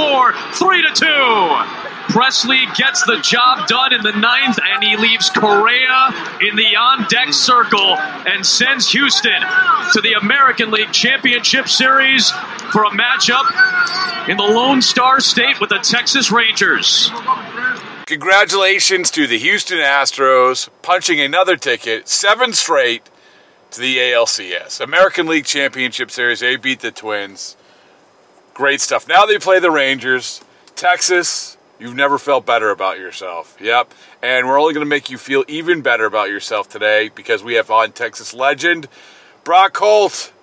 Four, three to two. Pressly gets the job done in the ninth, and he leaves Correa in the on deck circle and sends Houston to the American League Championship Series for a matchup in the Lone Star State with the Texas Rangers. Congratulations to the Houston Astros punching another ticket, seven straight to the ALCS. American League Championship Series. They beat the Twins. Great stuff. Now they play the Rangers. Texas, you've never felt better about yourself. Yep. And we're only going to make you feel even better about yourself today because we have on Texas legend Brock Holt.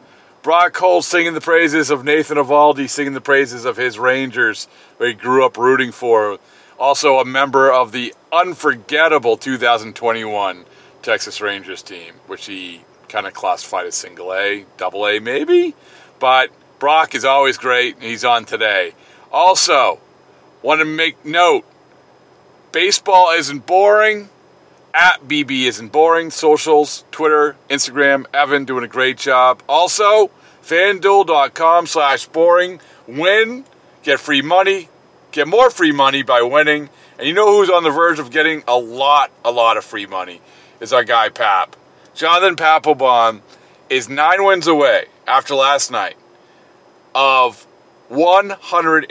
Brock Holt singing the praises of Nathan Eovaldi, singing the praises of his Rangers, where he grew up rooting for. Also, a member of the unforgettable 2021 Texas Rangers team, which he kind of classified as single A, double A maybe. But Brock is always great. He's on today. Also, want to make note baseball isn't boring. At BB isn't boring. Socials, Twitter, Instagram. Evan doing a great job. Also, fanduel.com slash boring. Win, get free money, get more free money by winning. And you know who's on the verge of getting a lot, a lot of free money? Is our guy Pap. Jonathan Papelbon is nine wins away after last night of $150,000.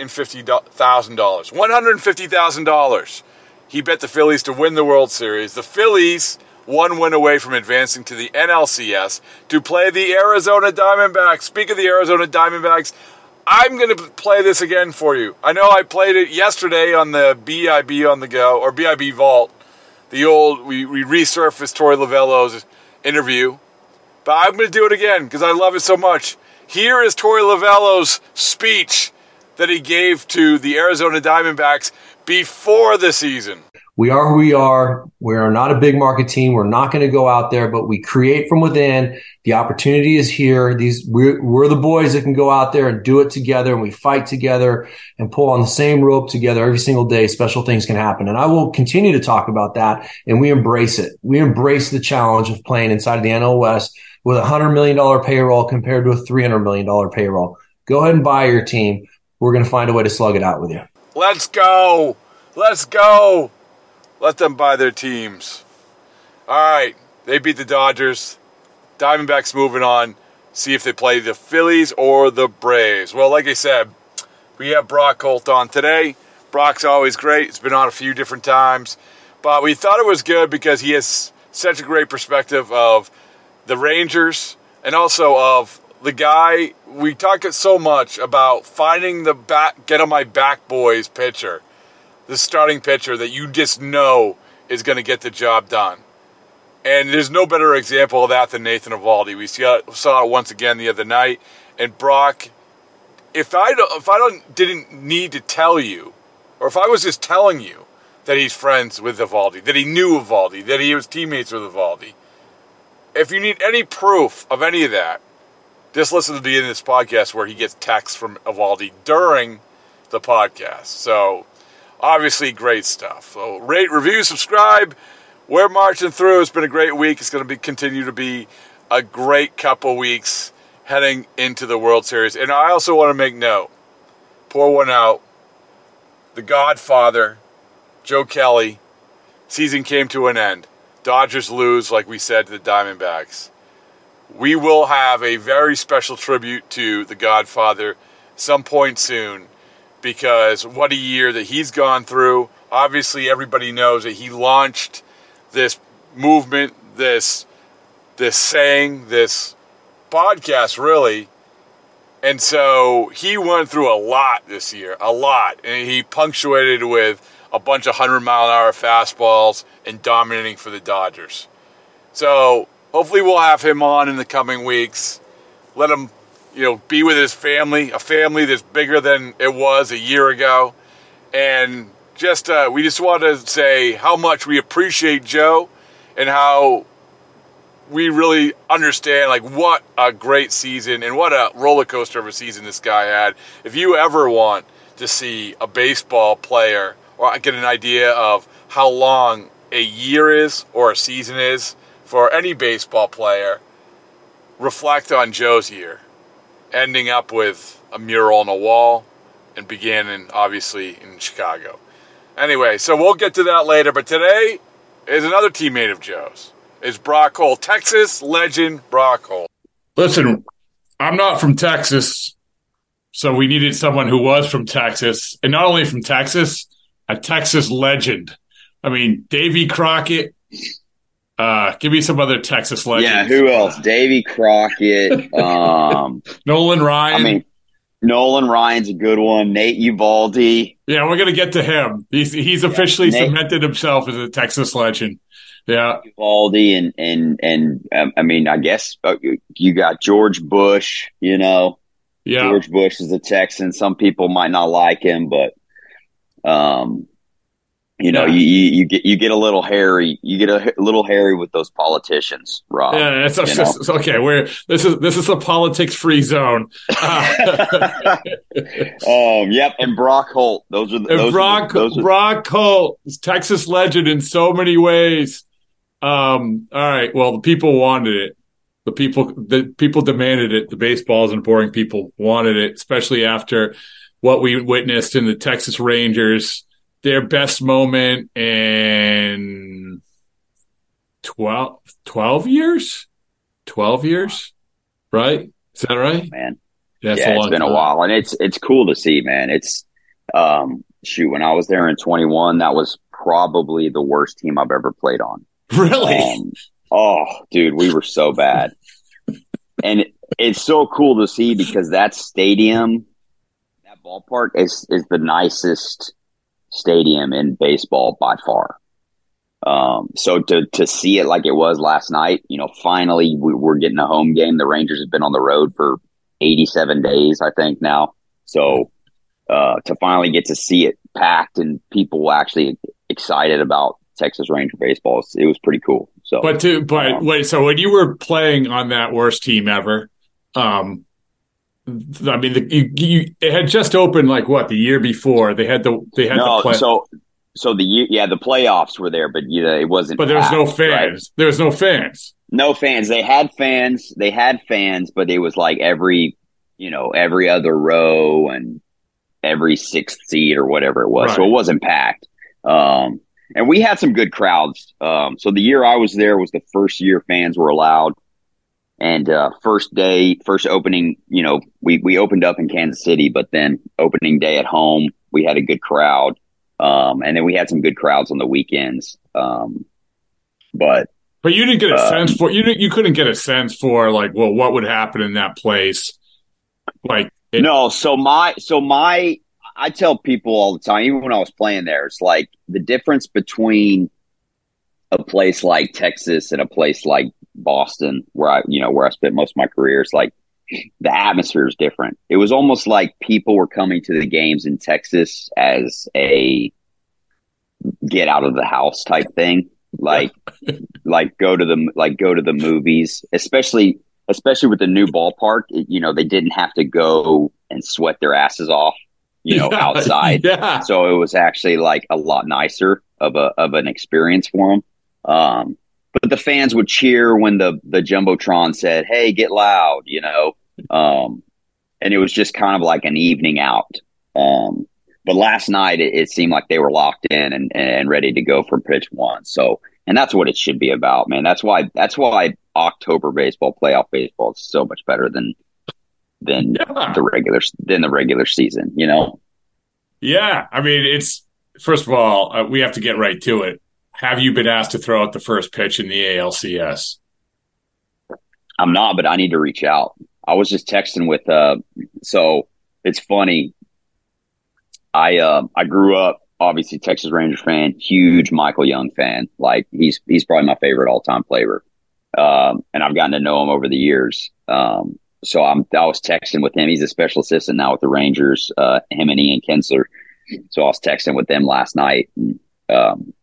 $150,000. He bet the Phillies to win the World Series. The Phillies one win away from advancing to the NLCS to play the Arizona Diamondbacks. Speak of the Arizona Diamondbacks, I'm going to play this again for you. I know I played it yesterday on the BIB on the go or BIB Vault. The old we, we resurfaced Torey Lovullo's interview, but I'm going to do it again because I love it so much. Here is Torey Lovullo's speech that he gave to the Arizona Diamondbacks before the season. We are who we are. We are not a big market team. We're not going to go out there, but we create from within. The opportunity is here. These we're, we're the boys that can go out there and do it together, and we fight together and pull on the same rope together every single day. Special things can happen, and I will continue to talk about that. And we embrace it. We embrace the challenge of playing inside of the NL West with a hundred million dollar payroll compared to a three hundred million dollar payroll. Go ahead and buy your team. We're going to find a way to slug it out with you. Let's go. Let's go. Let them buy their teams. All right. They beat the Dodgers. Diamondbacks moving on. See if they play the Phillies or the Braves. Well, like I said, we have Brock Holt on today. Brock's always great. It's been on a few different times. But we thought it was good because he has such a great perspective of the Rangers and also of the guy. We talk so much about finding the back, get on my back boys pitcher the starting pitcher that you just know is going to get the job done. And there's no better example of that than Nathan Eovaldi. We saw, it once again the other night. And Brock, if I don't, if I don't didn't need to tell you, or if I was just telling you that he's friends with Eovaldi, that he knew Eovaldi, that he was teammates with Eovaldi, if you need any proof of any of that, just listen to the end of this podcast where he gets texts from Eovaldi during the podcast. So obviously great stuff. So rate, review, subscribe. We're marching through. It's been a great week. It's going to be continue to be a great couple weeks heading into the World Series. And I also want to make note, pour one out. The Godfather, Joe Kelly, season came to an end. Dodgers lose, like we said, to the Diamondbacks. We will have a very special tribute to the Godfather some point soon because what a year that he's gone through. Obviously, everybody knows that he launched this movement, this this saying, this podcast, really. And so he went through a lot this year, a lot, and he punctuated with a bunch of hundred mile an hour fastballs and dominating for the Dodgers. So hopefully we'll have him on in the coming weeks. Let him you know, be with his family, a family that's bigger than it was a year ago. And just, uh, we just want to say how much we appreciate Joe and how we really understand, like, what a great season and what a roller coaster of a season this guy had. If you ever want to see a baseball player or get an idea of how long a year is or a season is for any baseball player, reflect on Joe's year ending up with a mural on a wall and beginning obviously in Chicago. Anyway, so we'll get to that later, but today is another teammate of Joe's. Is Brock Holt, Texas legend Brock Holt. Listen, I'm not from Texas, so we needed someone who was from Texas, and not only from Texas, a Texas legend. I mean, Davy Crockett, uh, give me some other Texas legends. Yeah, who else? Davy Crockett, um, Nolan Ryan. I mean, Nolan Ryan's a good one. Nate Eovaldi. Yeah, we're gonna get to him. He's he's officially yeah, cemented himself as a Texas legend. Yeah, Eovaldi and and and um, I mean, I guess uh, you got George Bush. You know, yeah, George Bush is a Texan. Some people might not like him, but um, you know, yeah. you, you get you get a little hairy. You get a, little hairy with those politicians, Rob. Yeah, it's, a, it's okay. We're this is this is a politics free zone. Uh, um, yep, and Brock Holt. Those are the, those Brock are the, those Brock Holt, Texas legend in so many ways. Um, all right. Well, the people wanted it. The people the people demanded it. The baseball isn't boring people wanted it, especially after what we witnessed in the Texas Rangers their best moment in 12, 12 years? 12 years? Right? Is that right? Oh, man. That's yeah, it's been time. a while. And it's it's cool to see, man. It's um shoot, when I was there in 21, that was probably the worst team I've ever played on. Really? Um, oh, dude, we were so bad. and it, it's so cool to see because that stadium, ballpark is is the nicest stadium in baseball by far. Um, so to to see it like it was last night, you know, finally we, we're getting a home game. The Rangers have been on the road for 87 days, I think now. So uh, to finally get to see it packed and people actually excited about Texas Ranger baseball, it was pretty cool. So, but to but um, wait, so when you were playing on that worst team ever, um, I mean, the, you, you, it had just opened like what the year before. They had the they had no, the play- so so the year yeah the playoffs were there, but you know, it wasn't. But there was no fans. Right? There was no fans. No fans. They had fans. They had fans, but it was like every you know every other row and every sixth seat or whatever it was. Right. So it wasn't packed. Um, and we had some good crowds. Um, so the year I was there was the first year fans were allowed. And uh, first day, first opening, you know, we we opened up in Kansas City, but then opening day at home, we had a good crowd, um, and then we had some good crowds on the weekends. Um, but but you didn't get a uh, sense for you didn't, you couldn't get a sense for like well what would happen in that place, like it, no. So my so my I tell people all the time, even when I was playing there, it's like the difference between a place like Texas and a place like Boston, where I, you know, where I spent most of my career, it's like the atmosphere is different. It was almost like people were coming to the games in Texas as a get out of the house type thing. Like, like go to the like go to the movies, especially especially with the new ballpark. You know, they didn't have to go and sweat their asses off, you know, Yeah, outside. yeah. So it was actually like a lot nicer of a of an experience for them. Um, but the fans would cheer when the the jumbotron said, "Hey, get loud," you know. Um, and it was just kind of like an evening out. Um, but last night it, it seemed like they were locked in and, and ready to go for pitch one. So, and that's what it should be about, man. That's why that's why October baseball, playoff baseball, is so much better than than Yeah. the regular than the regular season. You know, Yeah, I mean, it's first of all, uh, we have to get right to it. Have you been asked to throw out the first pitch in the ALCS? I'm not, but I need to reach out. I was just texting with uh so it's funny. I uh I grew up obviously Texas Rangers fan, huge Michael Young fan. Like he's he's probably my favorite all time player. Um and I've gotten to know him over the years. Um so I'm I was texting with him. He's a special assistant now with the Rangers, uh him and Ian Kinsler. So I was texting with them last night. And, um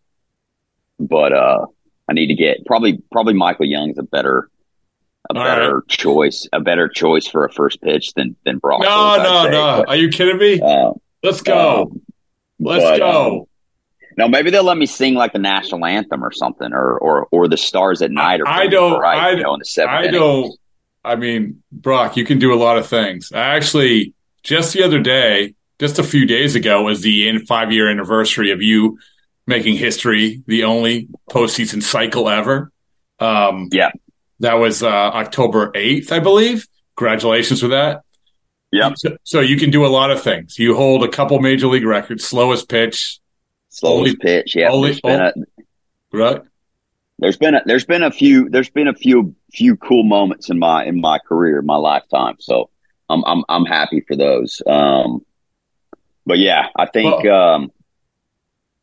but uh I need to get probably probably Michael Young's a better a All better choice, a better choice for a first pitch than than Brock. No, no, say. no. But, Are you kidding me? uh, Let's go. um, Let's but, go. um, no, maybe they'll let me sing like the national anthem or something, or or or the stars at night, or I don't- Right, I- you know, in the seventh I don't. I mean, Brock, you can do a lot of things. I actually just the other day, just a few days ago, was the in five year anniversary of you making history, the only postseason cycle ever. Um, Yeah. that was uh, October eighth, I believe. Congratulations for that. Yep. So, so you can do a lot of things. You hold a couple major league records, slowest pitch, Slowest only- pitch, yeah. only- there's been a right? there's been a there's been a few there's been a few few cool moments in my in my career, my lifetime. So I'm I'm I'm happy for those. Um, but yeah, I think. um,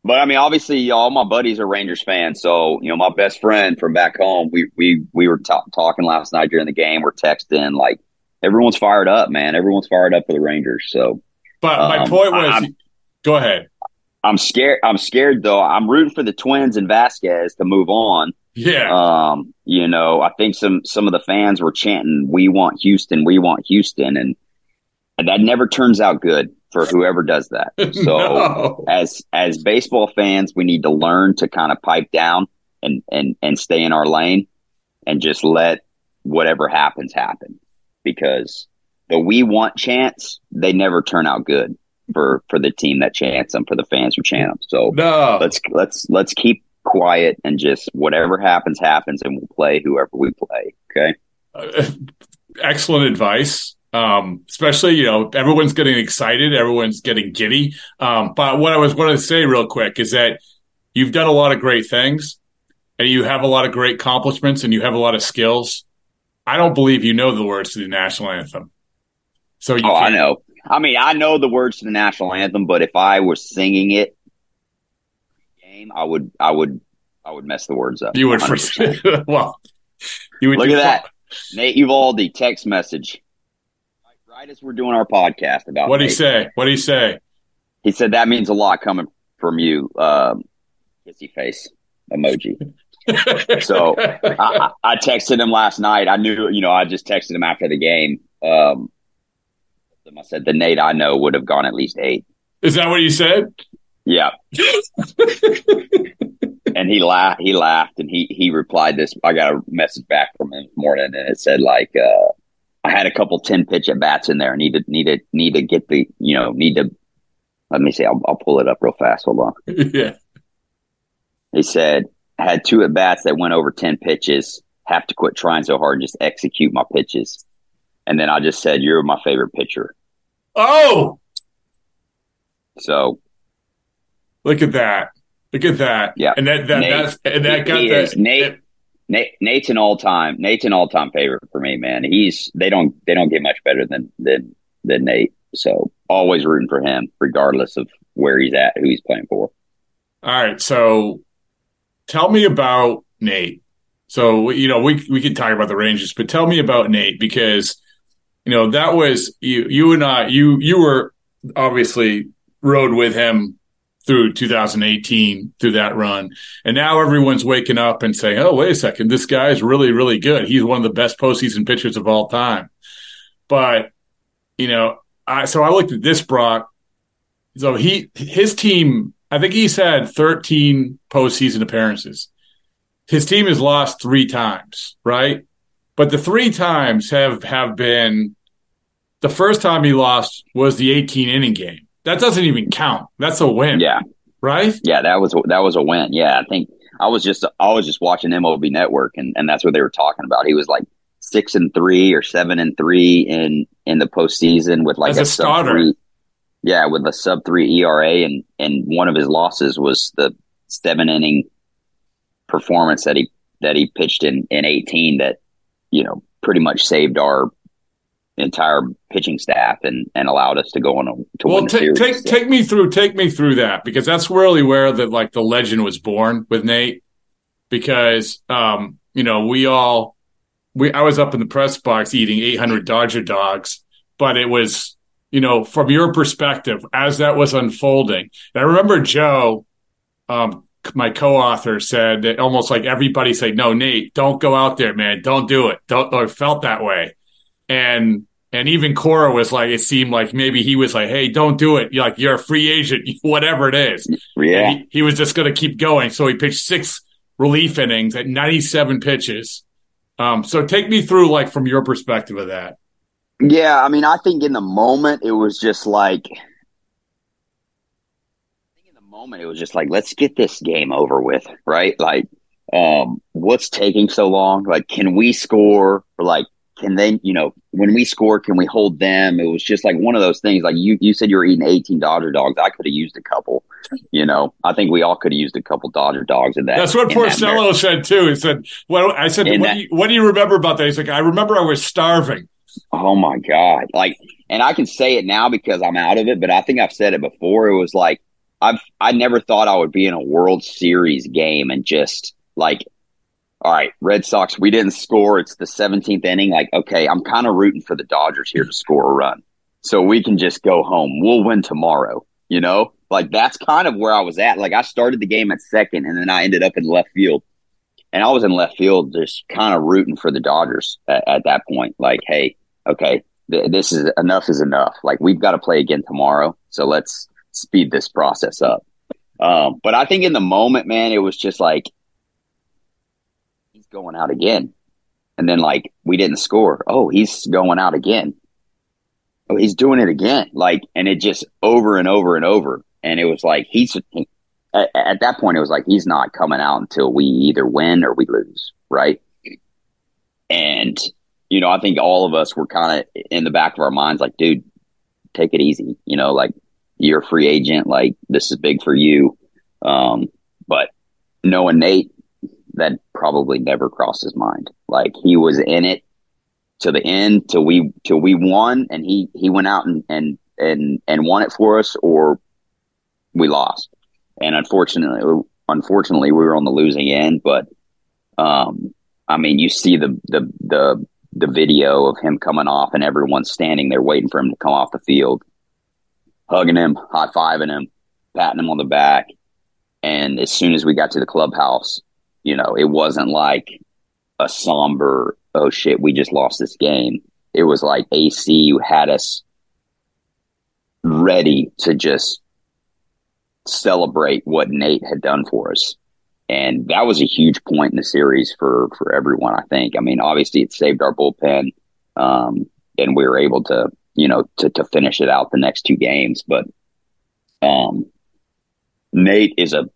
but I mean, obviously, all my buddies are Rangers fans. So you know, my best friend from back home, we we we were ta- talking last night during the game. We're texting like everyone's fired up, man. Everyone's fired up for the Rangers. So But my Um, point was, I'm- go ahead. I'm scared. I'm scared though. I'm rooting for the Twins and Vasquez to move on. Yeah, Um, you know, I think some some of the fans were chanting, "We want Houston, we want Houston," and that never turns out good for whoever does that. So, No. as as baseball fans, we need to learn to kind of pipe down and and and stay in our lane, and just let whatever happens happen, because the "we want" chants they never turn out good for for the team that chants them, for the fans who chant them. So no. let's let's let's keep quiet and just whatever happens happens and we'll play whoever we play okay Uh, excellent advice. Um, especially, you know, everyone's getting excited, everyone's getting giddy. Um, but what I was going to say real quick is that you've done a lot of great things and you have a lot of great accomplishments and you have a lot of skills. I don't believe you know the words to the national anthem. So you oh i know i mean i know the words to the national anthem but if i was singing it game i would i would i would mess the words up You would, 100%. for, well, you would look at that fu- nate Eovaldi text message right, as we're doing our podcast about What'd he say? What'd he say? he said that means a lot coming from you um kissy face emoji So, I, I I texted him last night. I knew, you know, I just texted him after the game. Um, I said the Nate I know would have gone at least eight. is that what you said? Yeah, and he laughed. He laughed, and he he replied this. I got a message back from him this morning, and it said like, uh, I had a couple ten pitch at bats in there. Need to need to need to get the you know need to. Let me see. I'll, I'll pull it up real fast. Hold on. yeah. He said, had two at bats that went over 10 pitches, have to quit trying so hard and just execute my pitches. And then I just said, You're my favorite pitcher. Oh, So, look at that. Look at that. Yeah. And that, that, Nate, that's, and that got is. Nate- Nate, Nate's an all time, Nate's an all time favorite for me, man. He's, they don't, they don't get much better than, than, than Nate. So, always rooting for him, regardless of where he's at, who he's playing for. All right. So tell me about Nate. So you know, we we can talk about the Rangers, but tell me about Nate because you know that was you you and I you you were obviously rode with him through 2018 through that run. And now everyone's waking up and saying, "Oh, wait a second, this guy is really, really good. He's one of the best postseason pitchers of all time." But you know, I so I looked at this Brock. So he his team, I think he's had 13 postseason appearances. His team has lost three times, right? But the three times have have been the first time he lost was the 18 inning game that doesn't even count. That's a win. Yeah. Right? Yeah, that was that was a win. Yeah, I think I was just I was just watching MLB Network and, and that's what they were talking about. He was like six and three or seven and three in in the postseason with like As a, a starter. Three, yeah, with a sub three ERA and and one of his losses was the seven inning performance that he that he pitched in in eighteen that you know pretty much saved our entire pitching staff and and allowed us to go on a, to well, win the take, series. Take take me through take me through that because that's really where the like the legend was born with Nate because um you know we all we I was up in the press box eating 800 Dodger dogs but it was you know from your perspective as that was unfolding I remember Joe um my co-author said that almost like everybody said no Nate don't go out there man. Don't do it. Don't or felt that way. And and even Cora was like, it seemed like maybe he was like, hey, don't do it. You're like, you're a free agent, whatever it is. Yeah. He, he, was just going to keep going. So he pitched six relief innings at 97 pitches. Um, so take me through, like, from your perspective of that. Yeah. I mean, I think in the moment, it was just like, in the moment, it was just like, let's get this game over with, right? Like, um, what's taking so long? Like, can we score? Or like, can they, you know, when we score, can we hold them? It was just like one of those things. Like you, you said you were eating 18 Dodger dogs. I could have used a couple, you know, I think we all could have used a couple Dodger dogs in that. That's what Porcello said too. He said, well, I said, what, that, do you, what do you remember about that? He's like, I remember I was starving. Oh my God. Like, and I can say it now because I'm out of it, but I think I've said it before. It was like, I've, I never thought I would be in a World Series game and just like all right, Red Sox, we didn't score. It's the 17th inning. Like, okay, I'm kind of rooting for the Dodgers here to score a run. So we can just go home. We'll win tomorrow. You know, like that's kind of where I was at. Like I started the game at second and then I ended up in left field. And I was in left field just kind of rooting for the Dodgers at, at that point. Like, hey, okay, th- this is enough is enough. Like we've got to play again tomorrow. So let's speed this process up. Um, but I think in the moment, man, it was just like, going out again. And then like we didn't score. Oh, he's going out again. Oh, he's doing it again. Like, and it just over and over and over. And it was like he's at, at that point. It was like he's not coming out until we either win or we lose, right? And you know, I think all of us were kind of in the back of our minds, like, dude, take it easy. You know, like you're a free agent. Like this is big for you. Um, but knowing Nate, that probably never crossed his mind. Like he was in it to the end till we till we won and he he went out and and and and won it for us or we lost. And unfortunately unfortunately we were on the losing end, but um I mean you see the the the the video of him coming off and everyone standing there waiting for him to come off the field, hugging him, high fiving him, patting him on the back. And as soon as we got to the clubhouse, you know, it wasn't like a somber, oh shit, we just lost this game. It was like AC you had us ready to just celebrate what Nate had done for us. And that was a huge point in the series for, for everyone, I think. I mean, obviously it saved our bullpen. Um, and we were able to, you know, to, to finish it out the next two games. But, um, Nate is a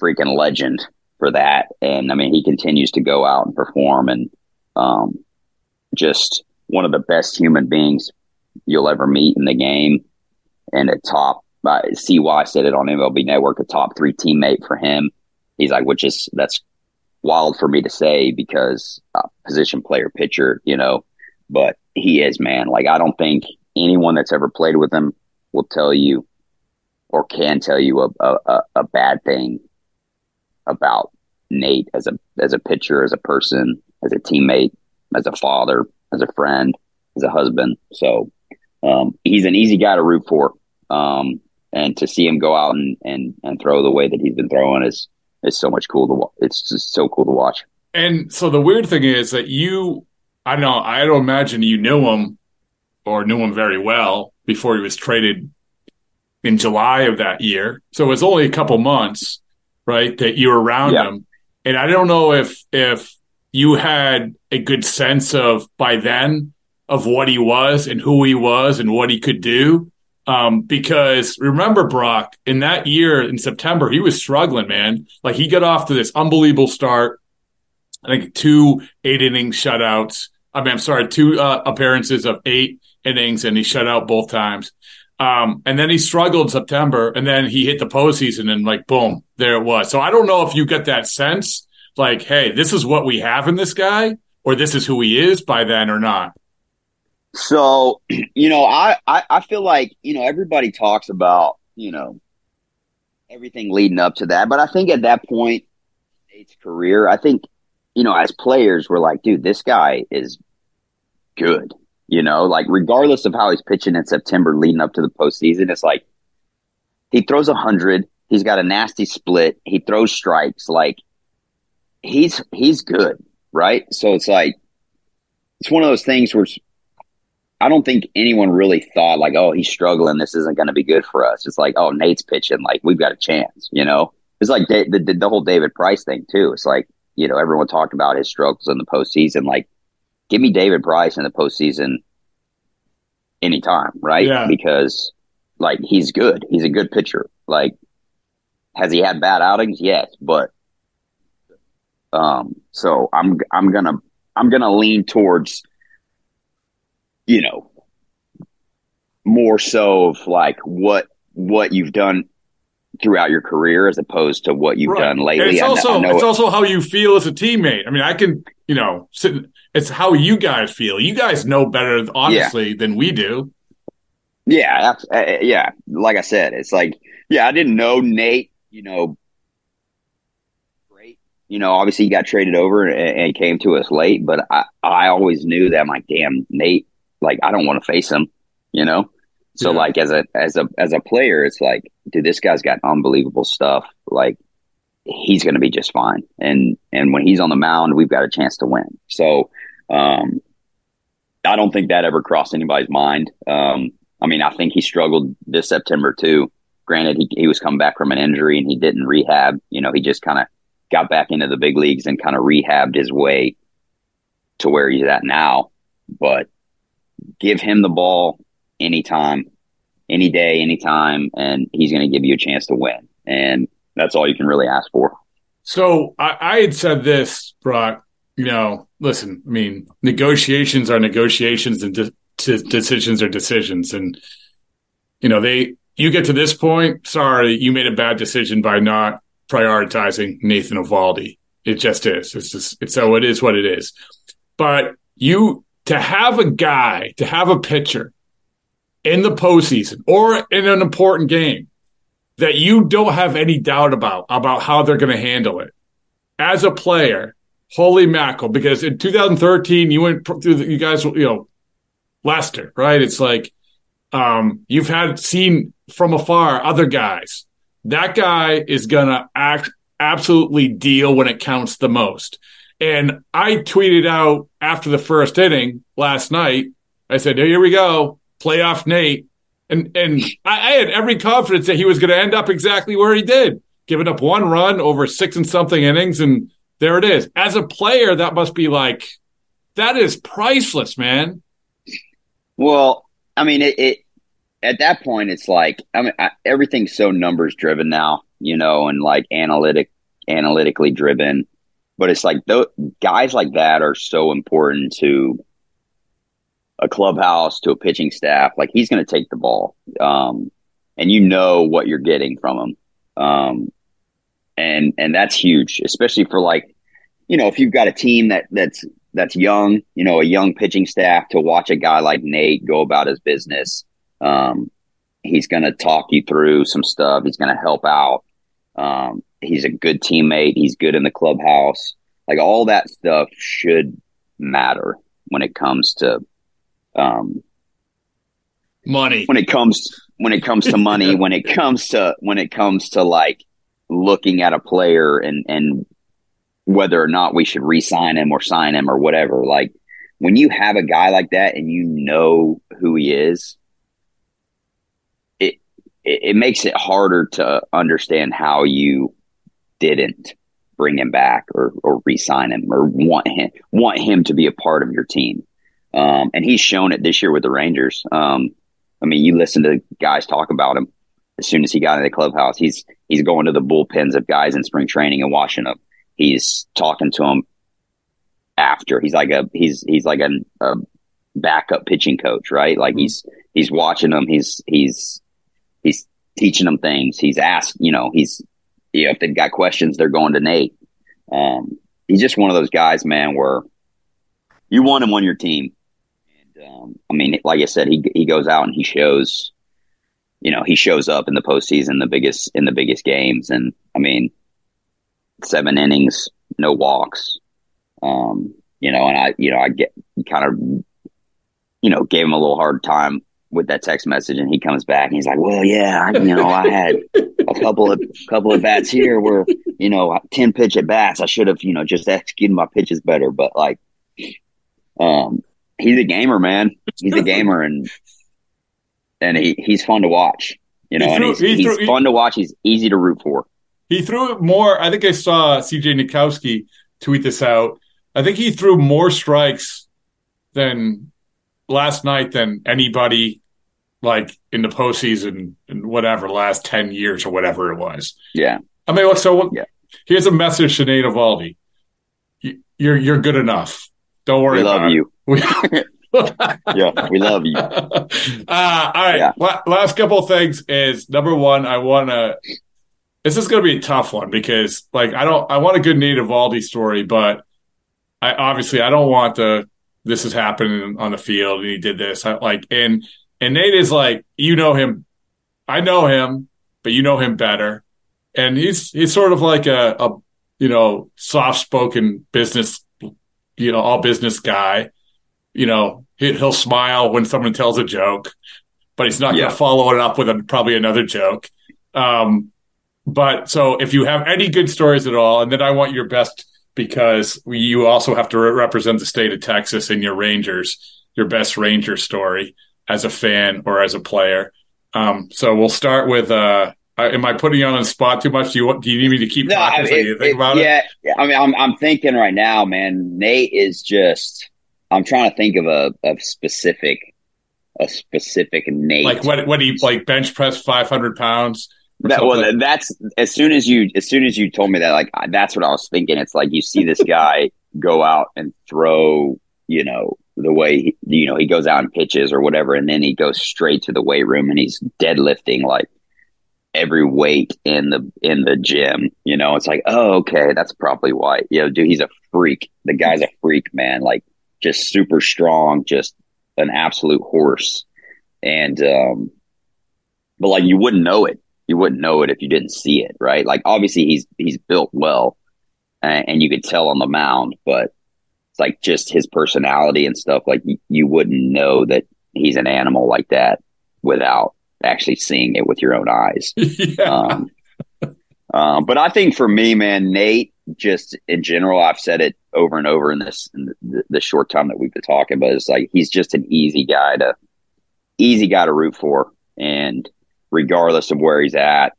freaking legend for that. And I mean, he continues to go out and perform and um, just one of the best human beings you'll ever meet in the game. And a top, uh, CY said it on MLB Network, a top three teammate for him. He's like, which is, that's wild for me to say because uh, position player pitcher, you know, but he is, man. Like, I don't think anyone that's ever played with him will tell you or can tell you a, a, a bad thing about Nate as a as a pitcher, as a person, as a teammate, as a father, as a friend, as a husband. So um, he's an easy guy to root for. Um, and to see him go out and, and, and throw the way that he's been throwing is is so much cool to watch. It's just so cool to watch. And so the weird thing is that you, I know, I don't imagine you knew him or knew him very well before he was traded in July of that year. So it was only a couple months, right, that you were around yeah. him. And I don't know if if you had a good sense of by then of what he was and who he was and what he could do. Um, because remember, Brock, in that year in September, he was struggling, man. Like he got off to this unbelievable start. I think two eight inning shutouts. I mean, I'm sorry, two uh, appearances of eight innings, and he shut out both times. Um, and then he struggled September, and then he hit the postseason, and like boom, there it was. So I don't know if you get that sense, like, hey, this is what we have in this guy, or this is who he is by then, or not. So, you know, I, I, I feel like, you know, everybody talks about, you know, everything leading up to that. But I think at that point, Nate's career, I think, you know, as players, we're like, dude, this guy is good. You know, like regardless of how he's pitching in September leading up to the postseason, it's like he throws a hundred, he's got a nasty split, he throws strikes, like he's he's good, right? So it's like it's one of those things where I don't think anyone really thought like, oh, he's struggling. This isn't going to be good for us. It's like, oh, Nate's pitching. Like we've got a chance. You know, it's like the, the, the whole David Price thing too. It's like you know everyone talked about his struggles in the postseason. Like, give me David Price in the postseason anytime, right? Yeah. Because like he's good. He's a good pitcher. Like, has he had bad outings? Yes, but um, so I'm I'm gonna I'm gonna lean towards you know, more so of like what what you've done throughout your career as opposed to what you've right. done lately. it's also it's it. also how you feel as a teammate. I mean, I can you know sit. It's how you guys feel. You guys know better, honestly, yeah. than we do. Yeah, uh, yeah. Like I said, it's like yeah, I didn't know Nate. You know, great. You know, obviously he got traded over and, and came to us late, but I I always knew that I'm like, damn, Nate like I don't want to face him, you know. So yeah. like as a as a as a player, it's like, dude, this guy's got unbelievable stuff. Like he's going to be just fine. And and when he's on the mound, we've got a chance to win. So um, I don't think that ever crossed anybody's mind. Um, I mean, I think he struggled this September too. Granted, he he was coming back from an injury and he didn't rehab. You know, he just kind of got back into the big leagues and kind of rehabbed his way to where he's at now. But give him the ball anytime, any day, anytime, and he's going to give you a chance to win. And that's all you can really ask for. So I, I had said this, Brock. You know, listen. I mean, negotiations are negotiations, and de- decisions are decisions. And you know, they you get to this point. Sorry, you made a bad decision by not prioritizing Nathan Eovaldi. It just is. It's just it's so it is what it is. But you to have a guy, to have a pitcher in the postseason or in an important game that you don't have any doubt about about how they're going to handle it as a player. Holy mackerel! Because in 2013, you went through the, you guys, you know, Lester, right? It's like um, you've had seen from afar other guys. That guy is going to act absolutely deal when it counts the most. And I tweeted out after the first inning last night, I said, here we go, playoff Nate. And and I, I had every confidence that he was going to end up exactly where he did, giving up one run over six and something innings, and there it is. As a player, that must be like that is priceless, man. Well, I mean, it, it at that point, it's like I mean, I, everything's so numbers driven now, you know, and like analytic, analytically driven but it's like those guys like that are so important to a clubhouse, to a pitching staff. Like he's going to take the ball, um, and you know what you're getting from him, um, and and that's huge, especially for like you know if you've got a team that that's that's young, you know, a young pitching staff to watch a guy like Nate go about his business. Um, he's going to talk you through some stuff. He's going to help out. Um, he's a good teammate. He's good in the clubhouse. Like all that stuff should matter when it comes to um, money. When it comes when it comes to money, when it comes to when it comes to like looking at a player and and whether or not we should re-sign him or sign him or whatever. Like when you have a guy like that and you know who he is, it it, it makes it harder to understand how you didn't bring him back or or re-sign him or want him want him to be a part of your team. Um, and he's shown it this year with the Rangers. Um, I mean, you listen to guys talk about him. As soon as he got in the clubhouse, he's he's going to the bullpens of guys in spring training and watching them. He's talking to them after. He's like a he's he's like a, a backup pitching coach, right? Like mm-hmm. he's he's watching them. He's he's he's teaching them things. He's asked, you know, he's you know, if they've got questions, they're going to Nate. Um, he's just one of those guys, man, where you want him on your team. Um, I mean, like I said, he he goes out and he shows, you know, he shows up in the postseason, the biggest in the biggest games, and I mean, seven innings, no walks. Um, you know, and I, you know, I get kind of, you know, gave him a little hard time with that text message, and he comes back and he's like, "Well, yeah, I, you know, I had a couple of couple of bats here where, you know, ten pitch at bats. I should have, you know, just executed my pitches better, but like, um, he's a gamer, man. He's a gamer, and and he he's fun to watch. You know, threw, and he's, he's threw, fun to watch. He's easy to root for. He threw more. I think I saw CJ Nitkowski tweet this out. I think he threw more strikes than last night than anybody like in the postseason in whatever last ten years or whatever it was. Yeah. I mean, so yeah. here's a message to Nate Eovaldi. You're you're good enough. Don't worry. We love you. yeah, we love you. Uh, all right. Yeah. last couple of things is number one, I want to this is going to be a tough one because, like, I don't. I want a good Nate Eovaldi story, but I obviously I don't want the this is happening on the field and he did this. I, like, and and Nate is like, you know him, I know him, but you know him better, and he's he's sort of like a, a you know soft spoken business, you know, all business guy. You know, he, will smile when someone tells a joke, but he's not yeah. going to follow it up with a, probably another joke. Um, but so if you have any good stories at all, and then I want your best because you also have to re- represent the state of Texas in your Rangers, your best Ranger story as a fan or as a player. Um, so we'll start with. Uh, am I putting you on the spot too much? Do you want? do you need me to keep no, talking? I mean, so you think it, about yeah, it? Yeah, I mean, I'm I'm thinking right now, man. Nate is just. I'm trying to think of a, a specific, a specific Nate. Like what? What do you like? Bench press 500 pounds. That, well, that's as soon as you as soon as you told me that, like that's what I was thinking. It's like you see this guy go out and throw, you know, the way he, you know he goes out and pitches or whatever, and then he goes straight to the weight room and he's deadlifting like every weight in the in the gym. You know, it's like, oh, okay, that's probably why. You know, dude, he's a freak. The guy's a freak, man. Like just super strong, just an absolute horse. And um, but like you wouldn't know it you wouldn't know it if you didn't see it, right? Like obviously he's he's built well, and, and you could tell on the mound, but it's like just his personality and stuff. Like you, you wouldn't know that he's an animal like that without actually seeing it with your own eyes. yeah. um, um, but I think for me, man, Nate, just in general, I've said it over and over in this in the, the short time that we've been talking, but it's like he's just an easy guy to easy guy to root for, and regardless of where he's at,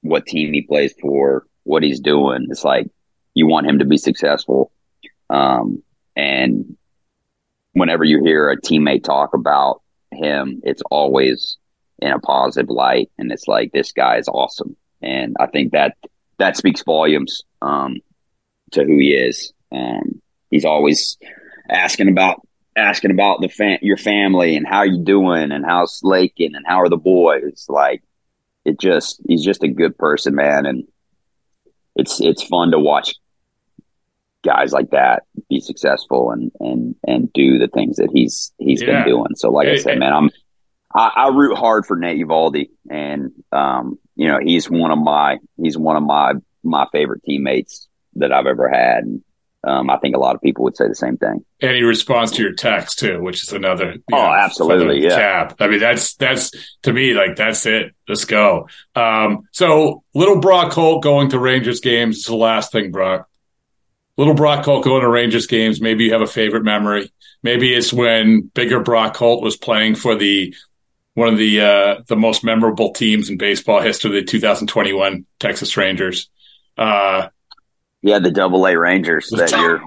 what team he plays for, what he's doing. It's like you want him to be successful. Um, and whenever you hear a teammate talk about him, it's always in a positive light. And it's like, this guy is awesome. And I think that that speaks volumes um, to who he is. Um, he's always asking about asking about the fam- your family and how you doing and how's Lakin and how are the boys. Like it just he's just a good person, man, and it's it's fun to watch guys like that be successful and and and do the things that he's he's yeah. been doing. So like I said, man, I'm I, I root hard for Nate Eovaldi, and um, you know he's one of my he's one of my my favorite teammates that I've ever had. And, um, I think a lot of people would say the same thing. And he responds to your text too, which is another. Oh, know, absolutely, yeah. Cap. I mean, that's that's to me like that's it. Let's go. Um, so little Brock Holt going to Rangers games is the last thing, Brock. Little Brock Holt going to Rangers games. Maybe you have a favorite memory. Maybe it's when bigger Brock Holt was playing for the one of the uh, the most memorable teams in baseball history, the 2021 Texas Rangers. Uh, yeah, the Double A Rangers that year.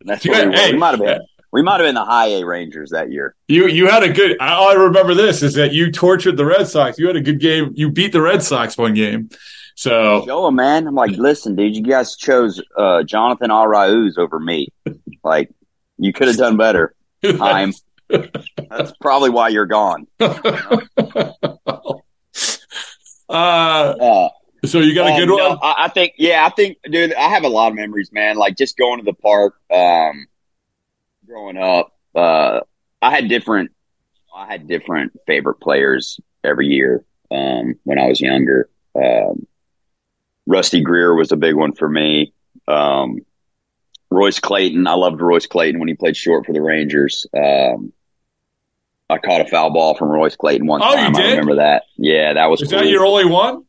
That's what we, hey, we might have been. We might have been the High A Rangers that year. You you had a good. All I remember this is that you tortured the Red Sox. You had a good game. You beat the Red Sox one game. So show them, man. I'm like, listen, dude, you guys chose uh, Jonathan Arauz over me. Like, you could have done better. I'm. That's probably why you're gone. Uh, uh, so you got a good um, one? No, I think, yeah, I think, dude, I have a lot of memories, man. Like just going to the park, um, growing up. Uh, I had different, I had different favorite players every year. Um, when I was younger, um, Rusty Greer was a big one for me. Um, Royce Clayton, I loved Royce Clayton when he played short for the Rangers. Um, I caught a foul ball from Royce Clayton one oh, time. I remember that. Yeah, that was. Is cool. that your only one?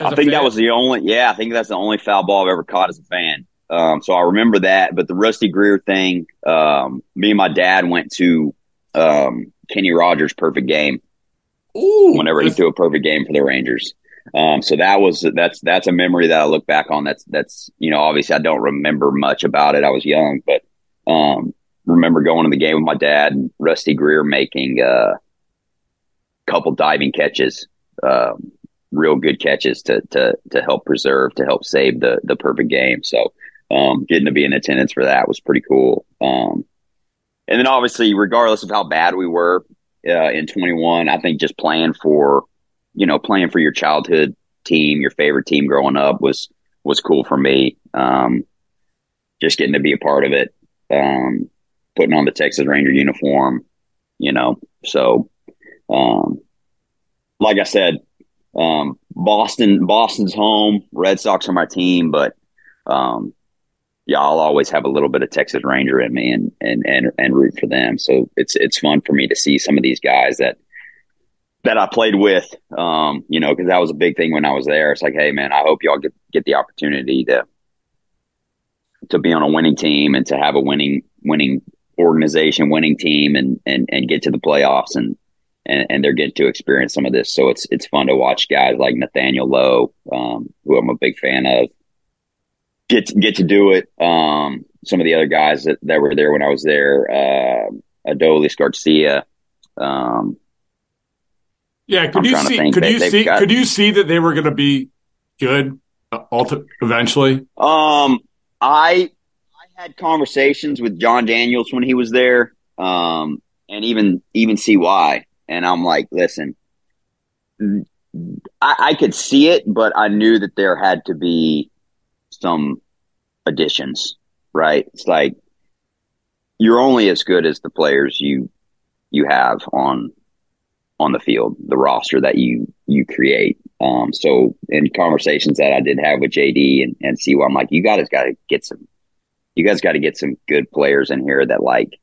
I think fan? that was the only. Yeah, I think that's the only foul ball I've ever caught as a fan. Um, so I remember that. But the Rusty Greer thing, um, me and my dad went to um, Kenny Rogers' perfect game. Ooh, whenever he threw a perfect game for the Rangers. Um, so that was that's that's a memory that I look back on. That's that's you know obviously I don't remember much about it. I was young, but um, remember going to the game with my dad and Rusty Greer making a uh, couple diving catches, um, real good catches to to to help preserve, to help save the the perfect game. So um, getting to be in attendance for that was pretty cool. Um, and then obviously, regardless of how bad we were uh, in 21, I think just playing for you know playing for your childhood team, your favorite team growing up was was cool for me. Um, just getting to be a part of it. Um, putting on the Texas Ranger uniform, you know. So, um, like I said, um, Boston, Boston's home. Red Sox are my team, but um, yeah, I'll always have a little bit of Texas Ranger in me and and and and root for them. So it's it's fun for me to see some of these guys that that I played with. Um, you know, because that was a big thing when I was there. It's like, hey, man, I hope y'all get get the opportunity to to be on a winning team and to have a winning winning organization, winning team, and and and get to the playoffs, and and, and they're getting to experience some of this. So it's it's fun to watch guys like Nathaniel Lowe, um, who I'm a big fan of, get to, get to do it. Um, some of the other guys that, that were there when I was there, uh, Adolis Garcia. Um, yeah, could I'm you see? Could you see? Got, could you see that they were going to be good uh, eventually? Um, I had conversations with Jon Daniels when he was there, um, and even even CY, and I'm like, listen, I, I could see it, but I knew that there had to be some additions, right? It's like you're only as good as the players you you have on on the field, the roster that you you create. Um, so in conversations that I did have with JD and, and CY, I'm like, you guys got to get some you guys got to get some good players in here that like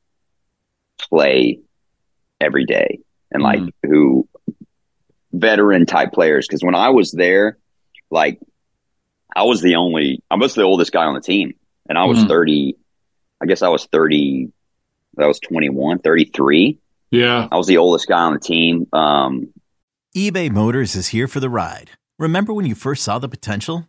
play every day and like mm-hmm. who veteran type players. Cause when I was there, like I was the only, I was the oldest guy on the team and I was mm-hmm. 30, I guess I was 30, I was 21, 33. Yeah. I was the oldest guy on the team. Um, eBay Motors is here for the ride. Remember when you first saw the potential?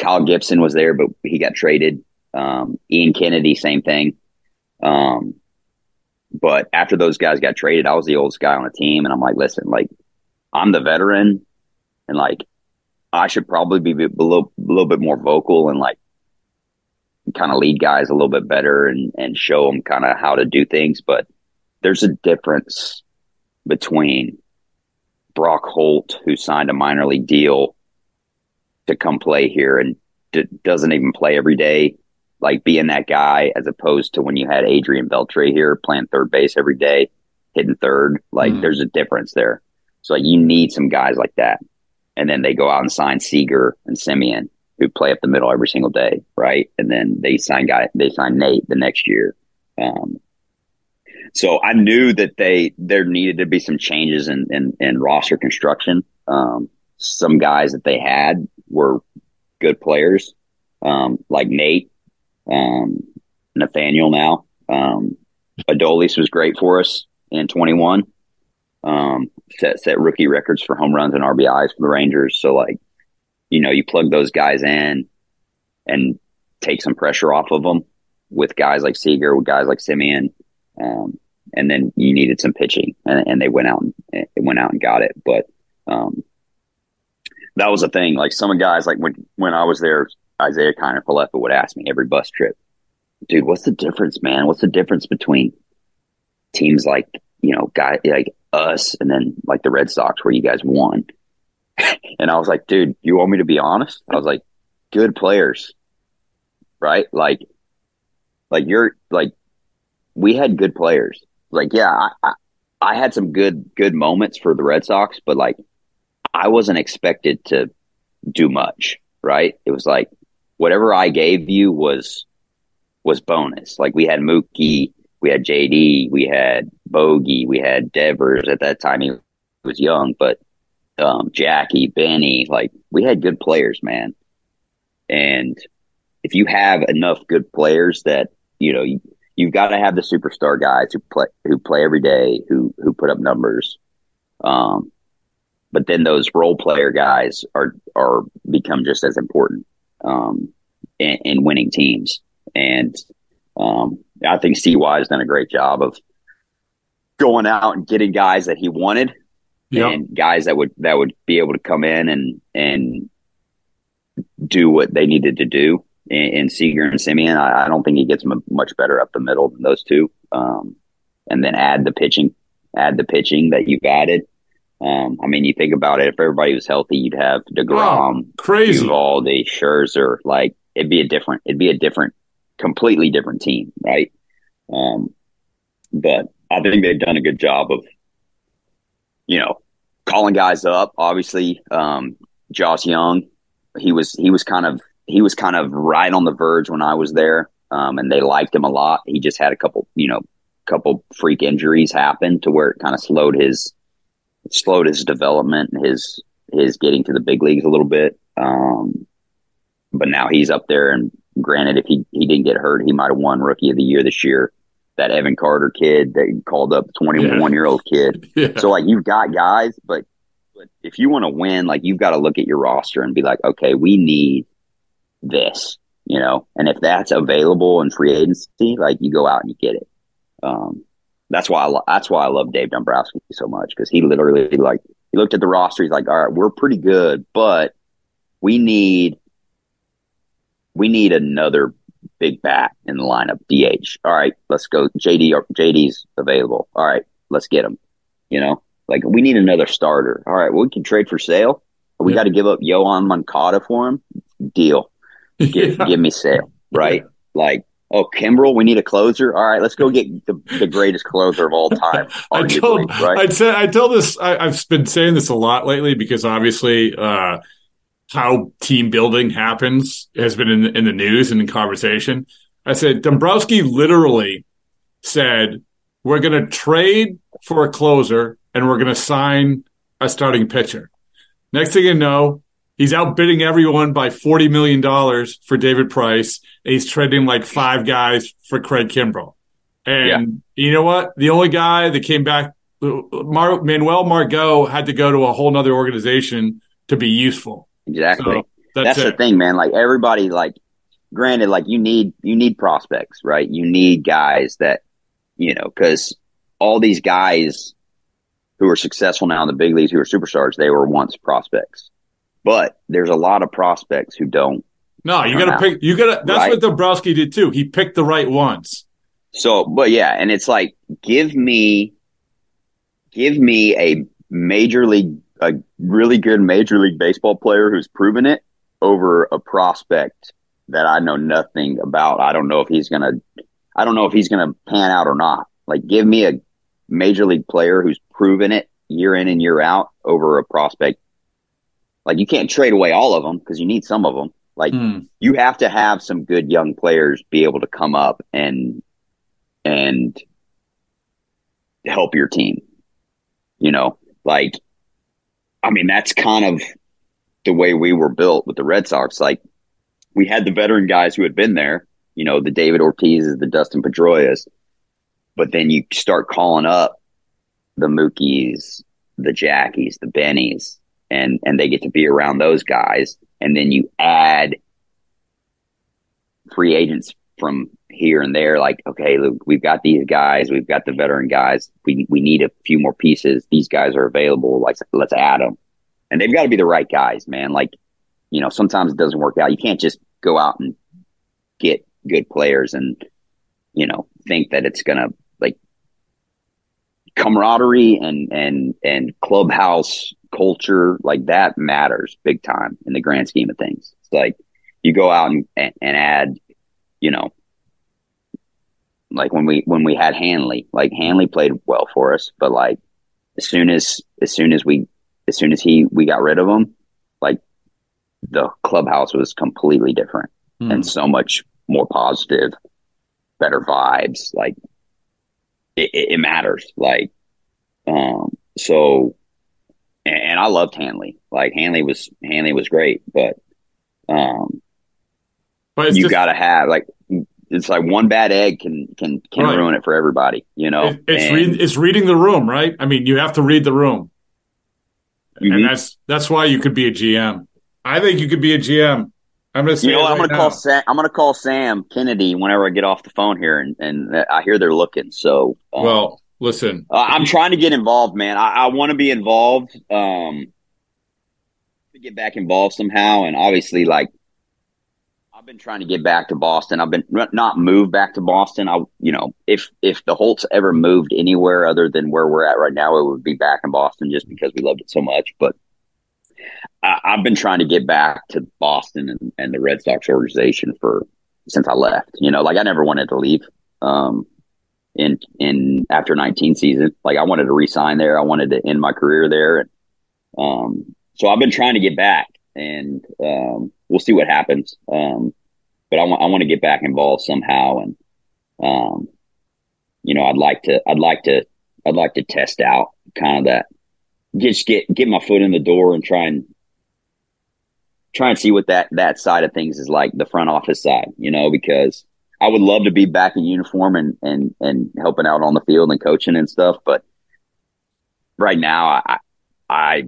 Kyle Gibson was there, but he got traded. Um, Ian Kennedy, same thing. Um, but after those guys got traded, I was the oldest guy on the team, and I'm like, listen, like I'm the veteran, and like I should probably be a little, a little bit more vocal and like kind of lead guys a little bit better and and show them kind of how to do things. But there's a difference between Brock Holt, who signed a minor league deal to come play here and d- doesn't even play every day, like being that guy, as opposed to when you had Adrian Beltre here playing third base every day, hitting third. Like mm. there's a difference there. So like, you need some guys like that. And then they go out and sign Seager and Semien, who play up the middle every single day, right? And then they sign guy they sign Nate the next year. Um, so I knew that they there needed to be some changes in in, in roster construction. Um, some guys that they had were good players, um, like Nate, um, Nathaniel. Now, um, Adolis was great for us in 21. Um, set set rookie records for home runs and RBIs for the Rangers. So like, you know, you plug those guys in and take some pressure off of them with guys like Seager, with guys like Semien, Um, and then you needed some pitching, and, and they went out and went out and got it. But um, that was a thing. Like some guys, like when when I was there, Isiah Kiner Falefa would ask me every bus trip, "Dude, what's the difference, man? What's the difference between teams like you know, guy like us, and then like the Red Sox, where you guys won?" and I was like, "Dude, you want me to be honest?" I was like, "Good players, right? Like, like you're like." We had good players like, yeah, I, I, I had some good good moments for the Red Sox, but like, I wasn't expected to do much. Right? It was like whatever I gave you was was bonus. Like we had Mookie, we had JD, we had Bogey, we had Devers. At that time, he was young, but um, Jackie, Benny, like we had good players, man. And if you have enough good players that you know you, you've got to have the superstar guys who play who play every day, who who put up numbers. Um, but then those role player guys are are become just as important um, in, in winning teams. And um, I think CY has done a great job of going out and getting guys that he wanted yep. and guys that would that would be able to come in and and do what they needed to do in, in Seager and Semien, I, I, don't think he gets much better up the middle than those two. Um, and then add the pitching, add the pitching that you've added. Um, I mean, you think about it. If everybody was healthy, you'd have Degrom, oh, crazy, Eovaldi, Scherzer. Like it'd be a different, it'd be a different, completely different team, right? Um, but I think they've done a good job of, you know, calling guys up. Obviously, um, Josh Jung, he was he was kind of he was kind of right on the verge when I was there, um, and they liked him a lot. He just had a couple, you know, couple freak injuries happen to where it kind of slowed his slowed his development, his his getting to the big leagues a little bit. Um, but now he's up there, and granted, if he he didn't get hurt, he might have won Rookie of the Year this year. That Evan Carter kid that called up, twenty one year old kid. Yeah. So like you've got guys, but but if you want to win, like you've got to look at your roster and be like, okay, we need this, you know, and if that's available in free agency, like you go out and you get it. Um, that's why I lo- that's why I love Dave Dombrowski so much because he literally like he looked at the roster. He's like, all right, we're pretty good, but we need we need another big bat in the lineup. DH. All right, let's go. JD or JD's available. All right, let's get him. You know, like we need another starter. All right, well, we can trade for Sale. We yeah. got to give up Yoan Moncada for him. Deal. Give, yeah. give me Sale, right? like, oh, Kimbrel, we need a closer. All right, let's go get the, the greatest closer of all time. I told, right? I, t- I tell this, I, have been saying this a lot lately because obviously, uh, how team building happens has been in, in the news and in conversation. I said, Dombrowski literally said, we're going to trade for a closer and we're going to sign a starting pitcher. Next thing you know, He's outbidding everyone by forty million dollars for David Price. He's trading like five guys for Craig Kimbrel. And yeah. you know what? The only guy that came back, Mar- Manuel Margot, had to go to a whole other organization to be useful. Exactly. So that's, that's the thing, man. Like everybody, like granted, like you need you need prospects, right? You need guys that you know because all these guys who are successful now in the big leagues, who are superstars, they were once prospects. But there's a lot of prospects who don't. No, you got to pick. You got to. That's right? what Dombrowski did too. He picked the right ones. So, but yeah, and it's like, give me, give me a major league, a really good major league baseball player who's proven it over a prospect that I know nothing about. I don't know if he's gonna, I don't know if he's gonna pan out or not. Like, give me a major league player who's proven it year in and year out over a prospect like you can't trade away all of them because you need some of them. Like mm. you have to have some good young players be able to come up and and help your team. You know, like I mean that's kind of the way we were built with the Red Sox. Like we had the veteran guys who had been there, you know, the David Ortiz's, the Dustin Pedroias, but then you start calling up the Mookies, the Jackies, the Bennies, and and they get to be around those guys. And then you add free agents from here and there like okay look, we've got these guys we've got the veteran guys. We we need a few more pieces. These guys are available. Like let's add them and they've got to be the right guys man. Like you know sometimes it doesn't work out. You can't just go out and get good players and you know think that it's gonna like camaraderie and and and clubhouse culture, like that matters big time in the grand scheme of things. It's like you go out and, and, and add, you know, like when we when we had Hanley, like Hanley played well for us, but like as soon as as soon as we as soon as he we got rid of him, like the clubhouse was completely different mm. and so much more positive, better vibes. Like it, it matters. Like um so and, I loved Hanley. Like Hanley was Hanley was great, but um, but you got to have like it's like one bad egg can can can right. ruin it for everybody. You know, it, it's and, read, it's reading the room, right? I mean, you have to read the room, mm-hmm. and that's that's why you could be a GM. I think you could be a GM. I'm gonna you know right I'm gonna now. call Sam. I'm gonna call Sam Kennedy whenever I get off the phone here, and, and I hear they're looking. So um, well, Listen, uh, I'm trying to get involved, man. I, I want to be involved. Um, to get back involved somehow, and obviously, like I've been trying to get back to Boston. I've been not moved back to Boston. I, you know, if if the Holts ever moved anywhere other than where we're at right now, it would be back in Boston, just because we loved it so much. But I, have been trying to get back to Boston and, and the Red Sox organization for since I left. You know, like I never wanted to leave. Um, in in after 19 season. Like I wanted to resign there. I wanted to end my career there. And, um, so I've been trying to get back, and um, we'll see what happens. Um, but I want I want to get back involved somehow, and um, you know, I'd like to I'd like to I'd like to test out kind of that just get get my foot in the door and try and try and see what that that side of things is like the front office side you know because I would love to be back in uniform and and and helping out on the field and coaching and stuff. But right now, I I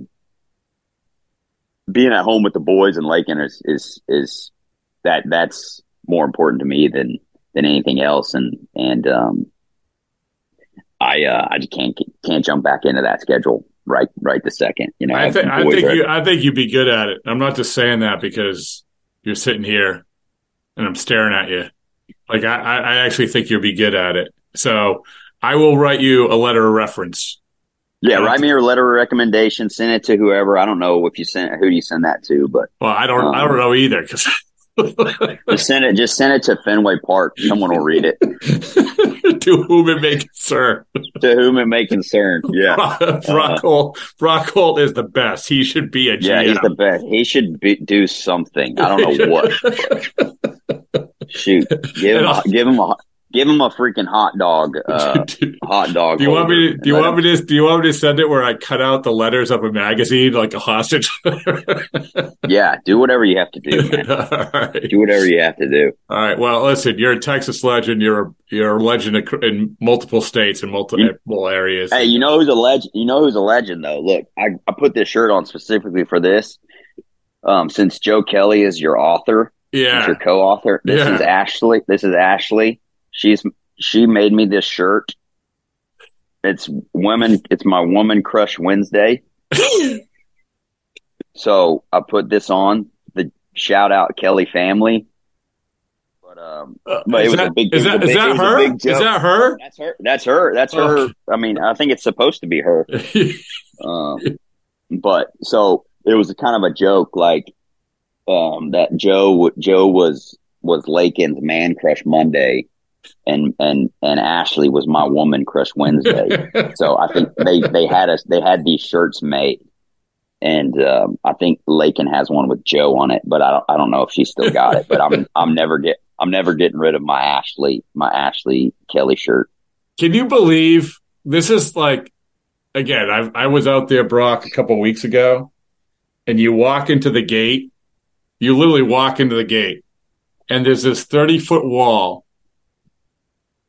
being at home with the boys and Lakin is is is that that's more important to me than than anything else. And and um, I uh, I just can't can't jump back into that schedule right right the second. You know, I, th- I think are- you I think you'd be good at it. I'm not just saying that because you're sitting here and I'm staring at you. Like I, I actually think you'll be good at it. So I will write you a letter of reference. Yeah, write me your letter of recommendation. Send it to whoever. I don't know if you send who do you send that to, but well, I don't. Um, I don't know either because. just send it. Just send it to Fenway Park. Someone will read it. to whom it may concern. to whom it may concern. Yeah. Brock, uh, Holt. Brock Holt is the best. He should be a GM. Yeah, he's the best. He should be, do something. I don't know what. Shoot, give him, a, give him a, Give him a freaking hot dog. Uh, hot dog. Do you want me? To, do you want me to? Do you want me to send it where I cut out the letters of a magazine like a hostage? Yeah, do whatever you have to do, right. do whatever you have to do. All right. Well, listen, you're a Texas legend. You're a, you're a legend in multiple states and multiple areas. Hey, you know who's a legend? You know who's a legend though. Look, I, I put this shirt on specifically for this. Um, since Joe Kelly is your author, Yeah. is your co-author. This Yeah. is Ashley. This is Ashley. She's she made me this shirt. It's women. It's my woman crush Wednesday. so I put this on. The shout out Kelly family. But um, but it was that, a big. is that, a is that it was a her? Is that her? That's her. That's her. That's Oh. her. I mean, I think it's supposed to be her. Um, but so it was kind of a joke, like um, that Joe Joe was was Lakin's man crush Monday, and and and Ashley was my woman crush Wednesday. so I think they they had us they had these shirts made. And um, I think Lakin has one with Joe on it, but I don't. I don't know if she still got it. But I'm. I'm never get. I'm never getting rid of my Ashley. My Ashley Kelly shirt. Can you believe this is like again? I I was out there, Brock, a couple weeks ago, and you walk into the gate. You literally walk into the gate, and there's this thirty foot wall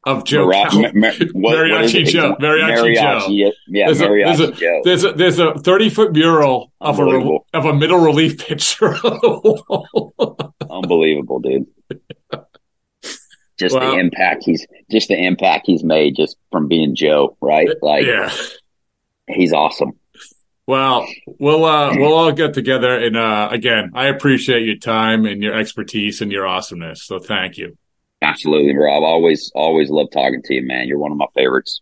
of Joe Mara- Cal- ma- ma- what- what Mariachi it? Joe. Mariachi, Joe. Yeah, yeah There's a- Mariachi there's a, Joe. There's a there's a thirty foot mural of a of a middle relief picture. on the wall. Unbelievable, dude. Just Wow. the impact he's just the impact he's made just from being Joe, right? Like yeah. he's awesome. Well, we'll uh, we'll all get together, and uh, again, I appreciate your time and your expertise and your awesomeness. So thank you. Absolutely, Rob. Always always love talking to you, man. You're one of my favorites.